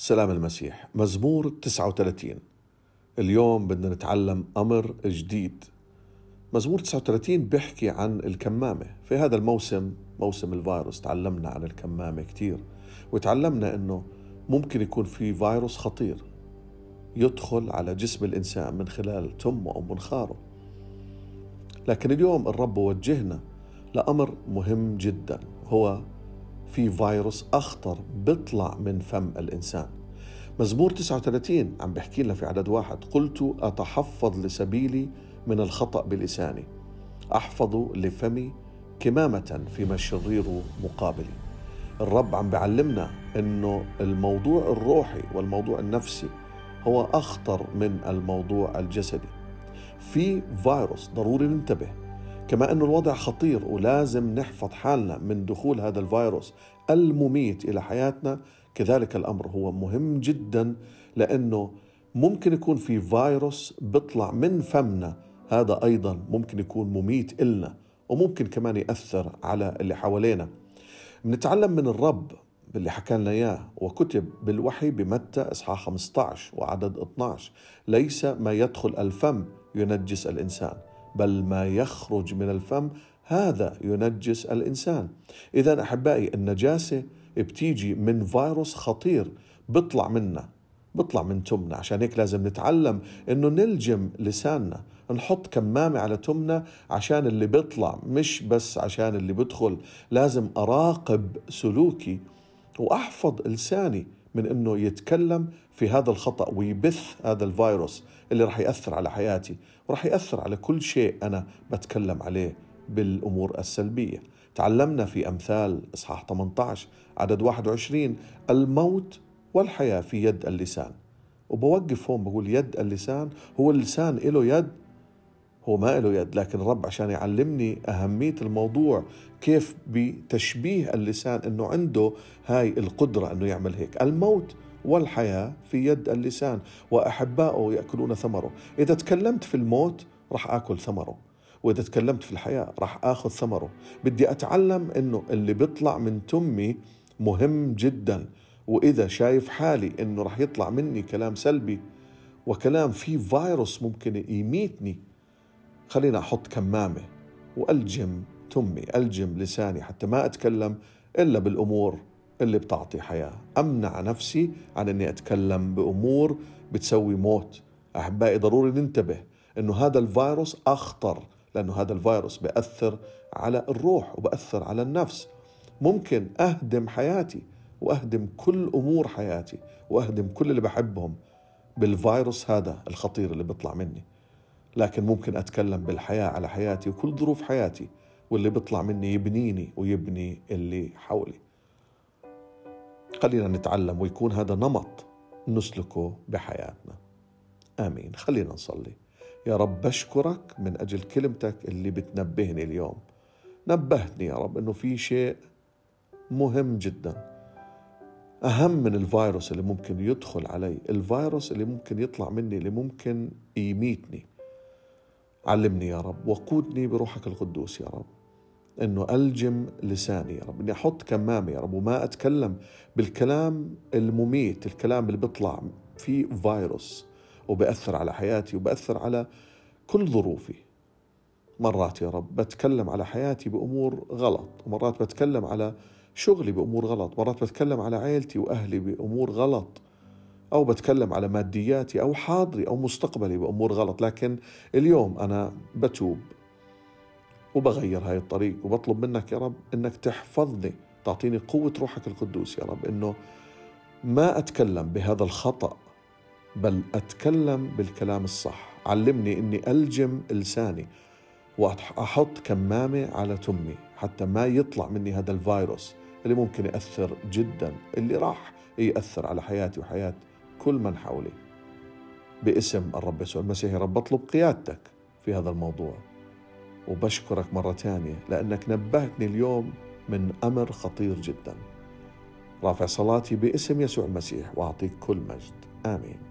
سلام المسيح. مزمور 39 اليوم بدنا نتعلم أمر جديد. مزمور 39 بيحكي عن الكمامة. في هذا الموسم موسم الفيروس تعلمنا عن الكمامة كتير. وتعلمنا أنه ممكن يكون في فيروس خطير يدخل على جسم الإنسان من خلال تمه أو منخاره. لكن اليوم الرب وجهنا لأمر مهم جدا. هو في فيروس أخطر بيطلع من فم الإنسان. مزمور 39 عم بحكي لنا في عدد واحد. قلت أتحفظ لسبيلي من الخطأ بلساني أحفظ لفمي كمامة فيما الشرير مقابلي. الرب عم بعلمنا أنه الموضوع الروحي والموضوع النفسي هو أخطر من الموضوع الجسدي. في فيروس ضروري ننتبه. كما أن الوضع خطير ولازم نحفظ حالنا من دخول هذا الفيروس المميت إلى حياتنا. كذلك الأمر هو مهم جدا لأنه ممكن يكون في فيروس بيطلع من فمنا هذا أيضا ممكن يكون مميت إلنا وممكن كمان يأثر على اللي حوالينا. بنتعلم من الرب باللي حكى لنا إياه وكتب بالوحي بمتى إصحاح 15 وعدد 12 ليس ما يدخل الفم ينجس الإنسان. بل ما يخرج من الفم هذا ينجس الإنسان. اذا أحبائي النجاسة بتيجي من فيروس خطير بيطلع منا بيطلع من تمنا. عشان هيك لازم نتعلم إنه نلجم لساننا نحط كمامة على تمنا عشان اللي بيطلع مش بس عشان اللي بدخل لازم أراقب سلوكي وأحفظ لساني من أنه يتكلم في هذا الخطأ ويبث هذا الفيروس اللي راح يأثر على حياتي. وراح يأثر على كل شيء أنا بتكلم عليه بالأمور السلبية. تعلمنا في أمثال إصحاح 18 عدد 21 الموت والحياة في يد اللسان. وبوقف هون بقول يد اللسان هو اللسان له يد هو ما له يد لكن الرب عشان يعلمني أهمية الموضوع كيف بتشبيه اللسان أنه عنده هاي القدرة أنه يعمل هيك. الموت والحياة في يد اللسان وأحباؤه يأكلون ثمره. إذا تكلمت في الموت راح آكل ثمره وإذا تكلمت في الحياة راح آخذ ثمره. بدي أتعلم أنه اللي بيطلع من تمي مهم جدا وإذا شايف حالي أنه راح يطلع مني كلام سلبي وكلام فيه فيروس ممكن يميتني. خلينا أحط كمامة وألجم تمي ألجم لساني حتى ما أتكلم إلا بالأمور اللي بتعطي حياة. أمنع نفسي عن أني أتكلم بأمور بتسوي موت. أحبائي ضروري ننتبه أنه هذا الفيروس أخطر لأنه هذا الفيروس بأثر على الروح وبأثر على النفس. ممكن أهدم حياتي وأهدم كل أمور حياتي وأهدم كل اللي بحبهم بالفيروس هذا الخطير اللي بيطلع مني. لكن ممكن أتكلم بالحياة على حياتي وكل ظروف حياتي واللي بيطلع مني يبنيني ويبني اللي حولي. خلينا نتعلم ويكون هذا نمط نسلكه بحياتنا. آمين. خلينا نصلي. يا رب بشكرك من أجل كلمتك اللي بتنبهني اليوم. نبهتني يا رب أنه في شيء مهم جدا. أهم من الفيروس اللي ممكن يدخل علي الفيروس اللي ممكن يطلع مني اللي ممكن يميتني. علمني يا رب وقودني بروحك القدوس يا رب. إنه ألجم لساني يا رب إني أحط كمامه يا رب وما أتكلم بالكلام المميت الكلام اللي بيطلع فيه فيروس وبأثر على حياتي وبأثر على كل ظروفي. مرات يا رب بتكلم على حياتي بأمور غلط ومرات بتكلم على شغلي بأمور غلط مرات بتكلم على عيلتي وأهلي بأمور غلط. أو بتكلم على مادياتي أو حاضري أو مستقبلي بأمور غلط لكن اليوم أنا بتوب وبغير هاي الطريق وبطلب منك يا رب أنك تحفظني تعطيني قوة روحك القدوس يا رب أنه ما أتكلم بهذا الخطأ بل أتكلم بالكلام الصح. علمني أني ألجم لساني وأحط كمامة على تمي حتى ما يطلع مني هذا الفيروس اللي ممكن يأثر جدا اللي راح يأثر على حياتي وحياة كل من حولي باسم الرب يسوع المسيح. يا رب بطلب قيادتك في هذا الموضوع. وبشكرك مرة ثانية لأنك نبهتني اليوم من أمر خطير جدا. رافع صلاتي باسم يسوع المسيح وأعطيك كل مجد. آمين.